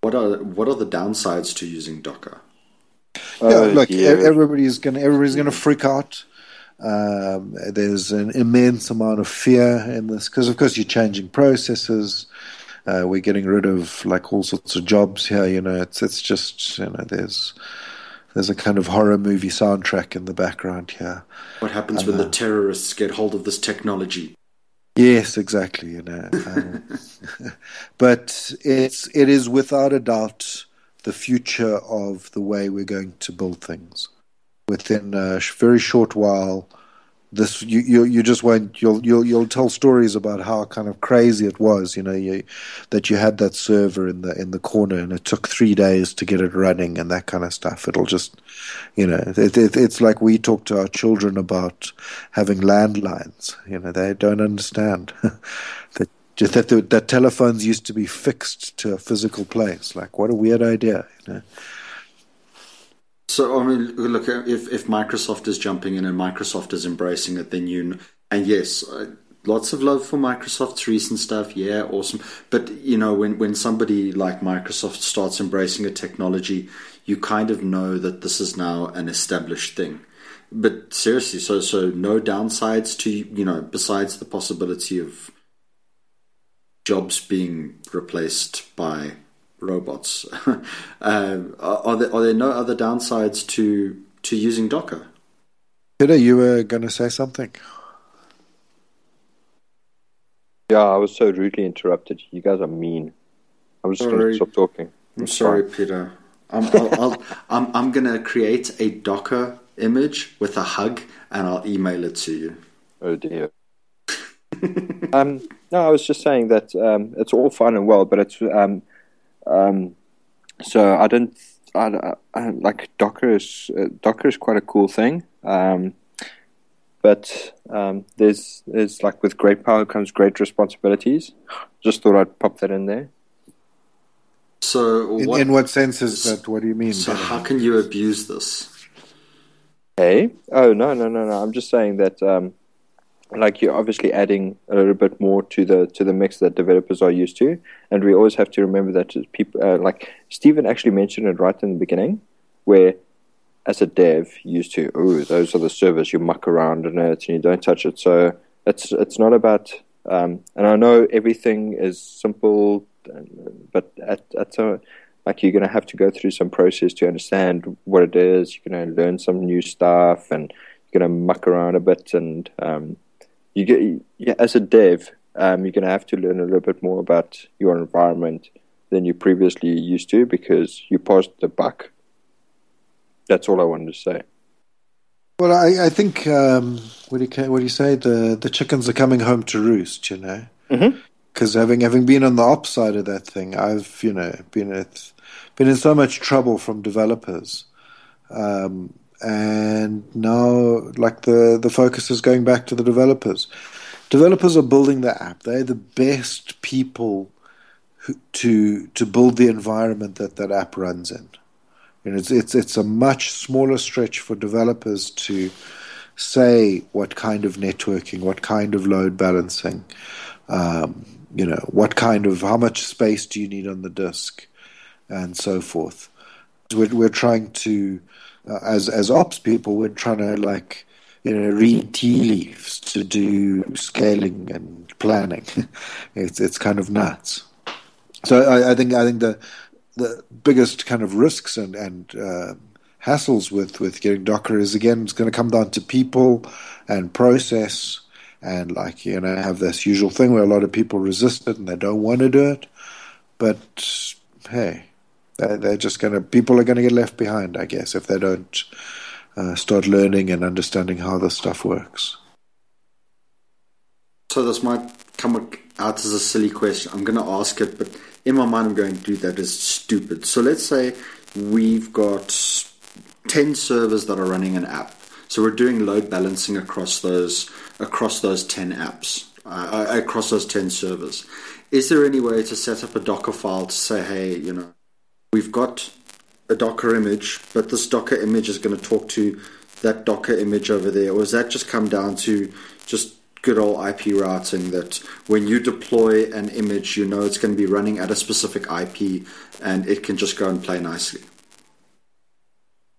What are what are the downsides to using Docker? Yeah, uh, look, yeah. everybody's gonna everybody's gonna freak out. Um, there's an immense amount of fear in this because, of course, you're changing processes. Uh, we're getting rid of like all sorts of jobs here. You know, it's it's just you know there's there's a kind of horror movie soundtrack in the background here. What happens um, when the uh, terrorists get hold of this technology? Yes, exactly. You know, um, but it's it is without a doubt the future of the way we're going to build things. Within a very short while, this you, you you just won't you'll you'll you'll tell stories about how kind of crazy it was you know you, that you had that server in the in the corner and it took three days to get it running and that kind of stuff. It'll just you know it, it, it's like we talk to our children about having landlines you know they don't understand. That just that the, that telephones used to be fixed to a physical place. Like what a weird idea you know so I mean, look, if if Microsoft is jumping in and Microsoft is embracing it, then you and yes, uh, lots of love for Microsoft's recent stuff. Yeah, awesome. But you know, when when somebody like Microsoft starts embracing a technology, you kind of know that this is now an established thing. But seriously, so so no downsides to you know besides the possibility of jobs being replaced by robots. uh, are, there, are there no other downsides to to using Docker? Peter, you were going to say something. Yeah, I was so rudely interrupted. You guys are mean. I was just going to stop talking. I'm sorry, Peter. I'm, I'll, I'll, I'm, I'm going to create a Docker image with a hug and I'll email it to you. Oh, dear. um, no, I was just saying that um, it's all fine and well, but it's um, um, so I don't, I, I, like Docker is uh, Docker is quite a cool thing. Um, but um, there's there's like with great power comes great responsibilities. Just thought I'd pop that in there. So, in what, in what sense is that? What do you mean? So, how can you abuse this? Hey, oh no, no, no, no! I'm just saying that um, like you're obviously adding a little bit more to the to the mix that developers are used to, and we always have to remember that people uh, like Stephen actually mentioned it right in the beginning, where as a dev you used to oh those are the servers you muck around in it and you don't touch it. So it's it's not about um, and I know everything is simple, but at at a like you're going to have to go through some process to understand what it is. You're going to learn some new stuff and you're going to muck around a bit and um, you get yeah, as a dev, um, you're going to have to learn a little bit more about your environment than you previously used to because you passed the buck. That's all I wanted to say. Well, I, I think um, what do you what do you say? The the chickens are coming home to roost. You know, because mm-hmm. having having been on the op side of that thing, I've you know been at, been in so much trouble from developers. Um, and now like the the focus is going back to the developers. Developers are building the app. They're the best people to to build the environment that that app runs in. And it's it's it's a much smaller stretch for developers to say what kind of networking, what kind of load balancing, um, you know, what kind of how much space do you need on the disk, and so forth. We're, we're trying to uh, as as ops people, we're trying to like you know read tea leaves to do scaling and planning. it's it's kind of nuts. So I, I, think I think the the biggest kind of risks and and uh, hassles with with getting Docker is again it's going to come down to people and process and like you know have this usual thing where a lot of people resist it and they don't want to do it. But hey, They're, just going to people are going to get left behind, I guess, if they don't uh, start learning and understanding how this stuff works. So this might come out as a silly question. I'm going to ask it, but in my mind, I'm going to do that as stupid. So let's say we've got 10 servers that are running an app. So we're doing load balancing across those across those 10 apps, uh, across those 10 servers. Is there any way to set up a Docker file to say, hey, you know, we've got a Docker image, but this Docker image is going to talk to that Docker image over there? Or that just come down to just good old IP routing that when you deploy an image, you know it's going to be running at a specific IP and it can just go and play nicely?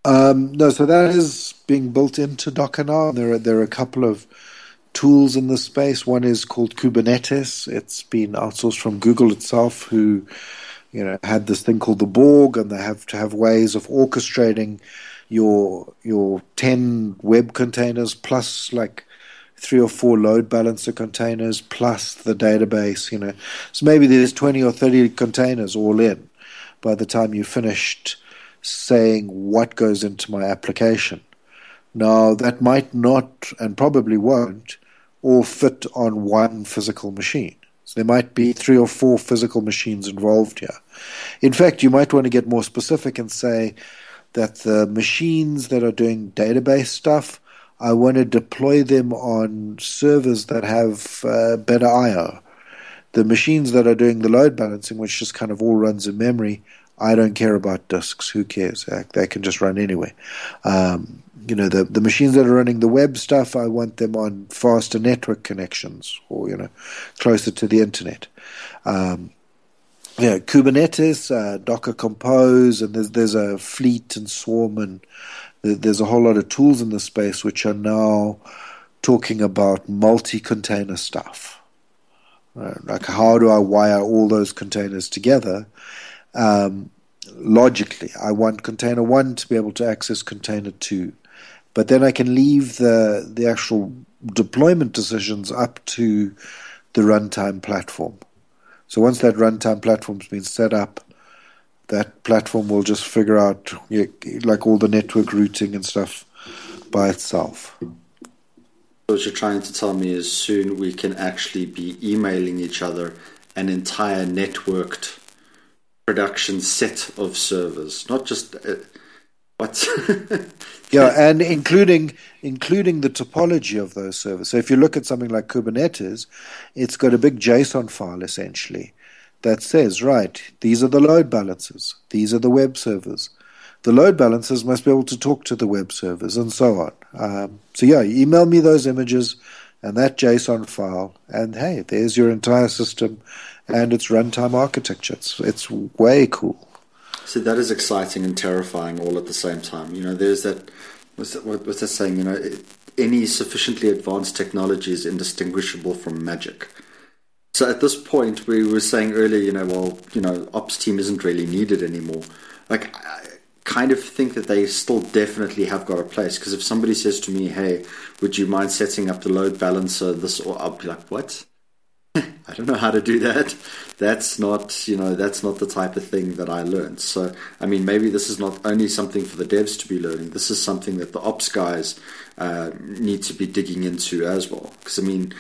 Um, no, so that is being built into Docker now. There are there are a couple of tools in this space. One is called Kubernetes. It's been outsourced from Google itself, who you know had this thing called the Borg, and they have to have ways of orchestrating your your ten web containers plus like three or four load balancer containers plus the database. You know, so maybe there's twenty or thirty containers all in by the time you finished saying what goes into my application. Now, that might not and probably won't all fit on one physical machine. There might be three or four physical machines involved here. In fact, you might want to get more specific and say that the machines that are doing database stuff, I want to deploy them on servers that have uh, better I/O. The machines that are doing the load balancing, which just kind of all runs in memory, I don't care about disks. Who cares? They can just run anywhere. Um, you know, the, the machines that are running the web stuff, I want them on faster network connections or, you know, closer to the internet. Um, yeah, Kubernetes, uh, Docker Compose, and there's, there's a fleet and swarm, and there's a whole lot of tools in the space which are now talking about multi container stuff. Uh, like, how do I wire all those containers together? um, logically. I want container one to be able to access container two, but then I can leave the the actual deployment decisions up to the runtime platform. So once that runtime platform's been set up, that platform will just figure out like all the network routing and stuff by itself. What you're trying to tell me is soon we can actually be emailing each other an entire networked production set of servers, not just uh, what. yeah, and including including the topology of those servers. So if you look at something like Kubernetes, it's got a big JSON file essentially that says, right, these are the load balancers, these are the web servers. The load balancers must be able to talk to the web servers and so on. Um, so yeah, email me those images and that JSON file, and hey, there's your entire system and its runtime architecture. It's, it's way cool. So that is exciting and terrifying all at the same time. You know, there's that. What's that, what, what's that saying? You know, any sufficiently advanced technology is indistinguishable from magic. So at this point, we were saying earlier, you know, well, you know, ops team isn't really needed anymore. Like, I kind of think that they still definitely have got a place because if somebody says to me, "Hey, would you mind setting up the load balancer?" This, or I'll be like, "What?" I don't know how to do that. That's not, you know, that's not the type of thing that I learned. So, I mean, maybe this is not only something for the devs to be learning. This is something that the ops guys uh, need to be digging into as well. Because I mean,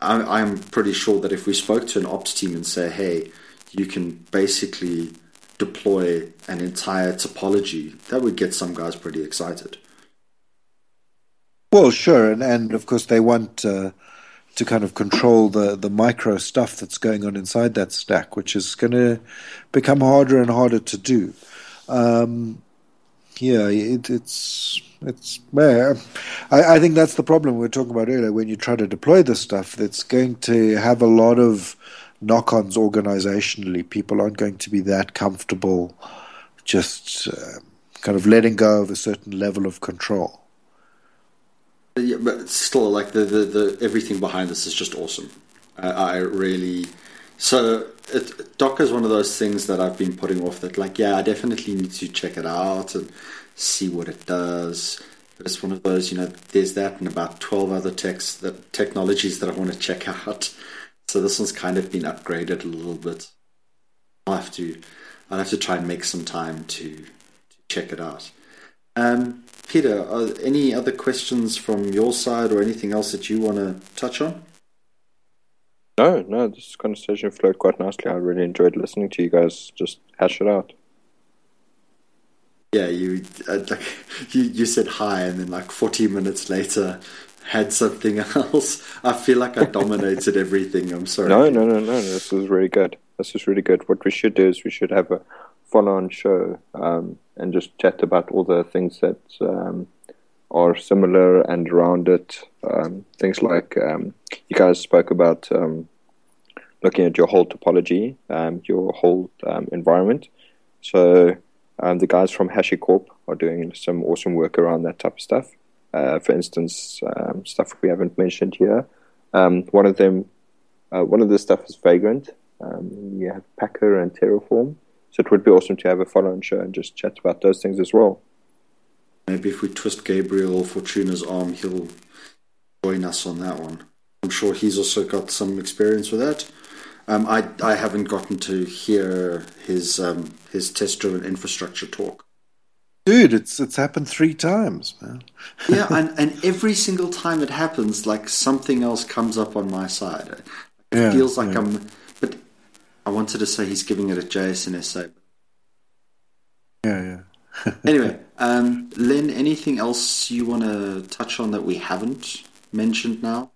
I, I'm pretty sure that if we spoke to an ops team and say, "Hey, you can basically deploy an entire topology," that would get some guys pretty excited. Well, sure, and and of course they want. Uh to kind of control the, the micro stuff that's going on inside that stack, which is going to become harder and harder to do. Um, yeah, it, it's it's. Well, I, I think that's the problem we were talking about earlier. When you try to deploy this stuff, that's going to have a lot of knock-ons organizationally. People aren't going to be that comfortable just uh, kind of letting go of a certain level of control. Yeah, but still, like the, the, the everything behind this is just awesome. Uh, I really so it, Docker is one of those things that I've been putting off. That like, yeah, I definitely need to check it out and see what it does. But it's one of those, you know, there's that and about twelve other techs that technologies that I want to check out. So this one's kind of been upgraded a little bit. I'll have to I'll have to try and make some time to, to check it out. Um, Peter, any other questions from your side or anything else that you want to touch on? No, no, this conversation flowed quite nicely. I really enjoyed listening to you guys just hash it out. Yeah, you uh, like you, you said hi, and then like 40 minutes later had something else. I feel like I dominated everything. I'm sorry. No, no, no, no. This is really good. This is really good. What we should do is we should have a follow-on show um, and just chat about all the things that um, are similar and around it. Um, things like um, you guys spoke about um, looking at your whole topology, um, your whole environment. So the guys from HashiCorp are doing some awesome work around that type of stuff. Uh, for instance, stuff we haven't mentioned here. one of them, uh, one of the stuff is Vagrant. you have Packer and Terraform. So it would be awesome to have a follow-on show and just chat about those things as well. Maybe if we twist Gabriel Fortuna's arm, he'll join us on that one. I'm sure he's also got some experience with that. Um, I I haven't gotten to hear his um, his test-driven infrastructure talk. Dude, it's it's happened three times, man. yeah, and, and every single time it happens, like something else comes up on my side. It yeah, feels like yeah. I'm I wanted to say he's giving it a JSinSA. Yeah, yeah. anyway, um, Len, anything else you want to touch on that we haven't mentioned now?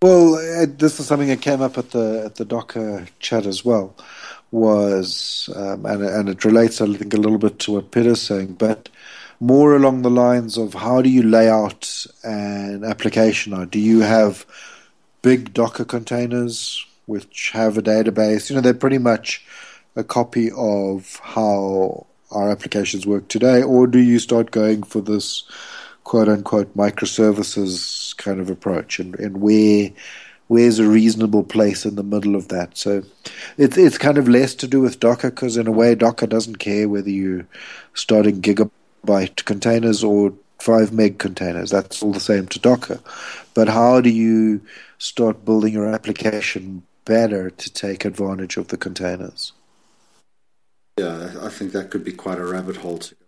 Well, this is something that came up at the at the Docker chat as well. Was um, and and it relates, I think, a little bit to what Peter's saying, but more along the lines of how do you lay out an application? Or do you have big Docker containers which have a database. You know, they're pretty much a copy of how our applications work today, or do you start going for this quote unquote microservices kind of approach and, and where where's a reasonable place in the middle of that? So it's it's kind of less to do with Docker because in a way Docker doesn't care whether you're starting gigabyte containers or five meg containers. That's all the same to Docker. But how do you start building your application better to take advantage of the containers. Yeah, I think that could be quite a rabbit hole to go.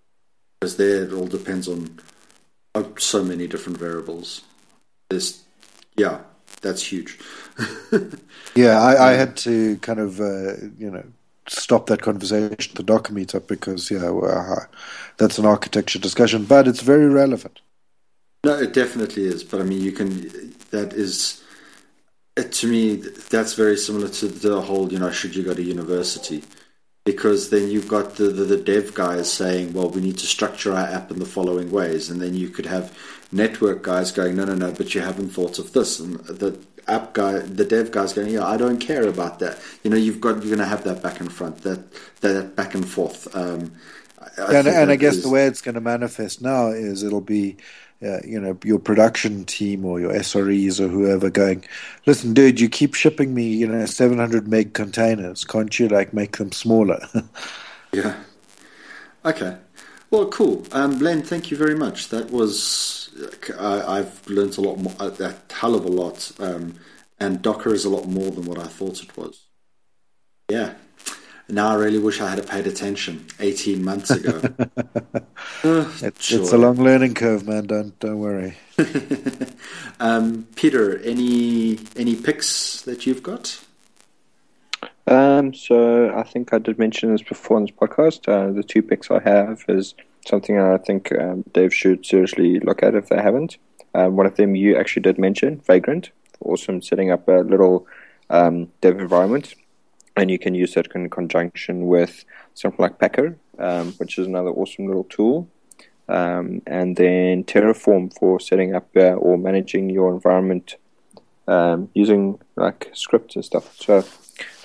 Because there it all depends on so many different variables. There's, yeah, that's huge. yeah, I, I, had to kind of, uh, you know, stop that conversation at the Docker meetup because, yeah, well, uh, that's an architecture discussion, but it's very relevant. No, it definitely is. But I mean, you can, that is to me, that's very similar to the whole, you know, should you go to university? Because then you've got the, the, the, dev guys saying, well, we need to structure our app in the following ways. And then you could have network guys going, no, no, no, but you haven't thought of this. And the app guy, the dev guys going, yeah, I don't care about that. You know, you've got, you're going to have that back and front, that, that back and forth. Um, I and, and I guess is, the way it's going to manifest now is it'll be uh, you know your production team or your SREs or whoever going, listen, dude, you keep shipping me you know 700 meg containers. Can't you like make them smaller? yeah. Okay. Well, cool. Um, Len, thank you very much. That was I, have learned a lot more, a hell of a lot, um, and Docker is a lot more than what I thought it was. Yeah, now I really wish I had paid attention 18 months ago. uh, it's, sure. it's, a long learning curve, man. Don't don't worry. um, Peter, any any picks that you've got? Um, so I think I did mention this before on this podcast. Uh, the two picks I have is something I think um, Dave should seriously look at if they haven't. Um, one of them you actually did mention, Vagrant. Awesome, setting up a little um, dev environment and you can use that in conjunction with something like Packer, um, which is another awesome little tool. Um, and then Terraform for setting up uh, or managing your environment um, using like scripts and stuff. So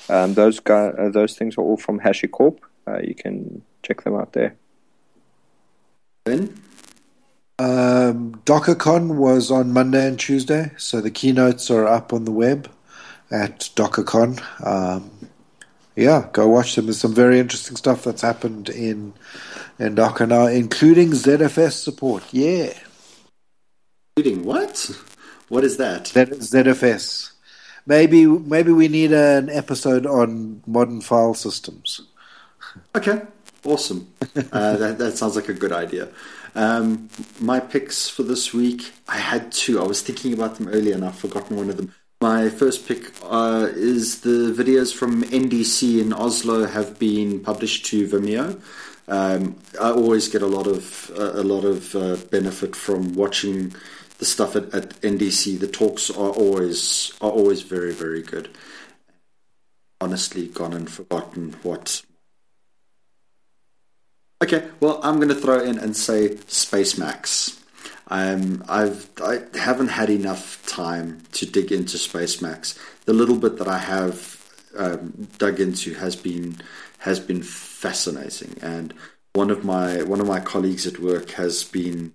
um, those guys, uh, those things are all from HashiCorp. Uh, you can check them out there. Ben? Um, DockerCon was on Monday and Tuesday, so the keynotes are up on the web at DockerCon. Yeah, go watch them. There's some very interesting stuff that's happened in in Docker now, including ZFS support. Yeah. Including what? What is that? That is ZFS. maybe maybe we need an episode on modern file systems. Okay, awesome. uh, that, that sounds like a good idea. Um, my picks for this week, I had two. I was thinking about them earlier and I've forgotten one of them. My first pick uh, is the videos from NDC in Oslo have been published to Vimeo. Um, I always get a lot of uh, a lot of uh, benefit from watching the stuff at, at, NDC. The talks are always are always very very good. Honestly, gone and forgotten what. Okay, well, I'm going to throw in and say Spacemacs. Um, I've I haven't had enough time to dig into Spacemacs. The little bit that I have um, dug into has been has been fascinating, and one of my one of my colleagues at work has been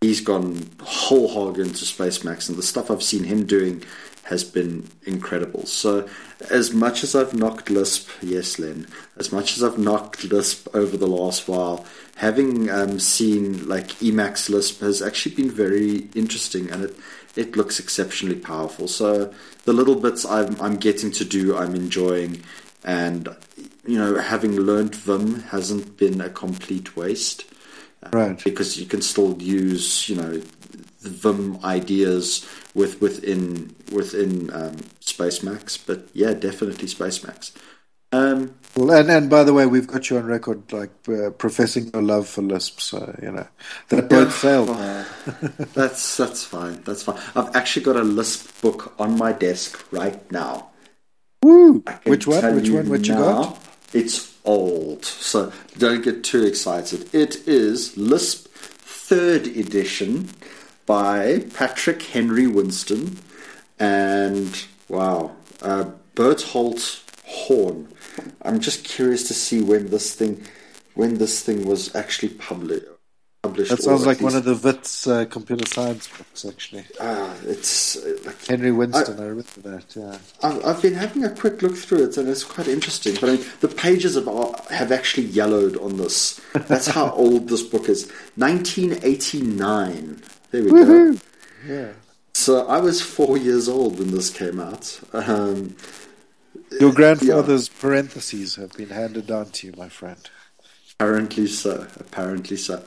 he's gone whole hog into Spacemacs, and the stuff I've seen him doing has been incredible. So, as much as I've knocked Lisp, yes, Len, as much as I've knocked Lisp over the last while, having um, seen like Emacs Lisp has actually been very interesting and it, it looks exceptionally powerful. So the little bits I'm, I'm getting to do, I'm enjoying. And, you know, having learned Vim hasn't been a complete waste. Right. Because you can still use, you know, the Vim ideas with within within um, Spacemacs. But yeah, definitely Spacemacs. Um, well, and, and by the way, we've got you on record like uh, professing your love for Lisp, so you know that boat sailed. that's that's fine. That's fine. I've actually got a Lisp book on my desk right now. Woo! Which one? Which one? What you got? It's old, so don't get too excited. It is Lisp Third Edition by Patrick Henry Winston and wow, uh, Berthold Horn. I'm just curious to see when this thing when this thing was actually published. Published, that sounds like one of the Wits uh, computer science books, actually. Ah, it's uh, like, Henry Winston. I, I, remember that. Yeah, I've, I've, been having a quick look through it, and it's quite interesting. But I mean, the pages have, have actually yellowed on this. That's how old this book is. 1989. There we Woo-hoo! go. Yeah. So I was four years old when this came out. Um, your grandfather's yeah. parentheses have been handed down to you, my friend. Apparently so. Apparently so.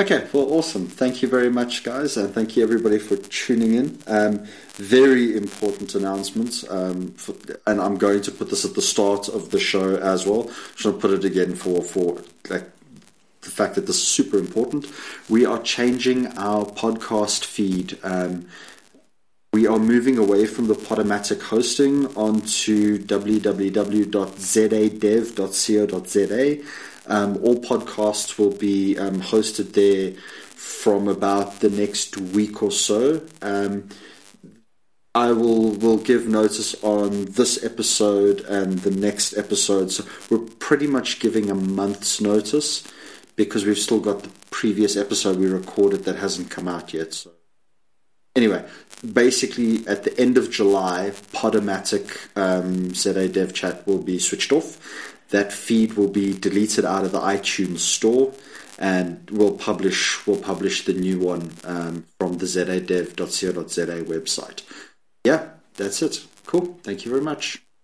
Okay, well, awesome. Thank you very much, guys, and thank you everybody for tuning in. Um, very important announcements, um, for, and I'm going to put this at the start of the show as well. So I'll put it again for for like the fact that this is super important. We are changing our podcast feed. Um, we are moving away from the Podomatic hosting onto www.zadev.co.za. Um, all podcasts will be um, hosted there from about the next week or so. Um, I will will give notice on this episode and the next episode. So we're pretty much giving a month's notice because we've still got the previous episode we recorded that hasn't come out yet. So anyway, basically at the end of July, Podomatic um, ZA Dev Chat will be switched off. That feed will be deleted out of the iTunes store, and we'll publish we'll publish the new one um, from the zadev.co.za website. Yeah, that's it. Cool. Thank you very much.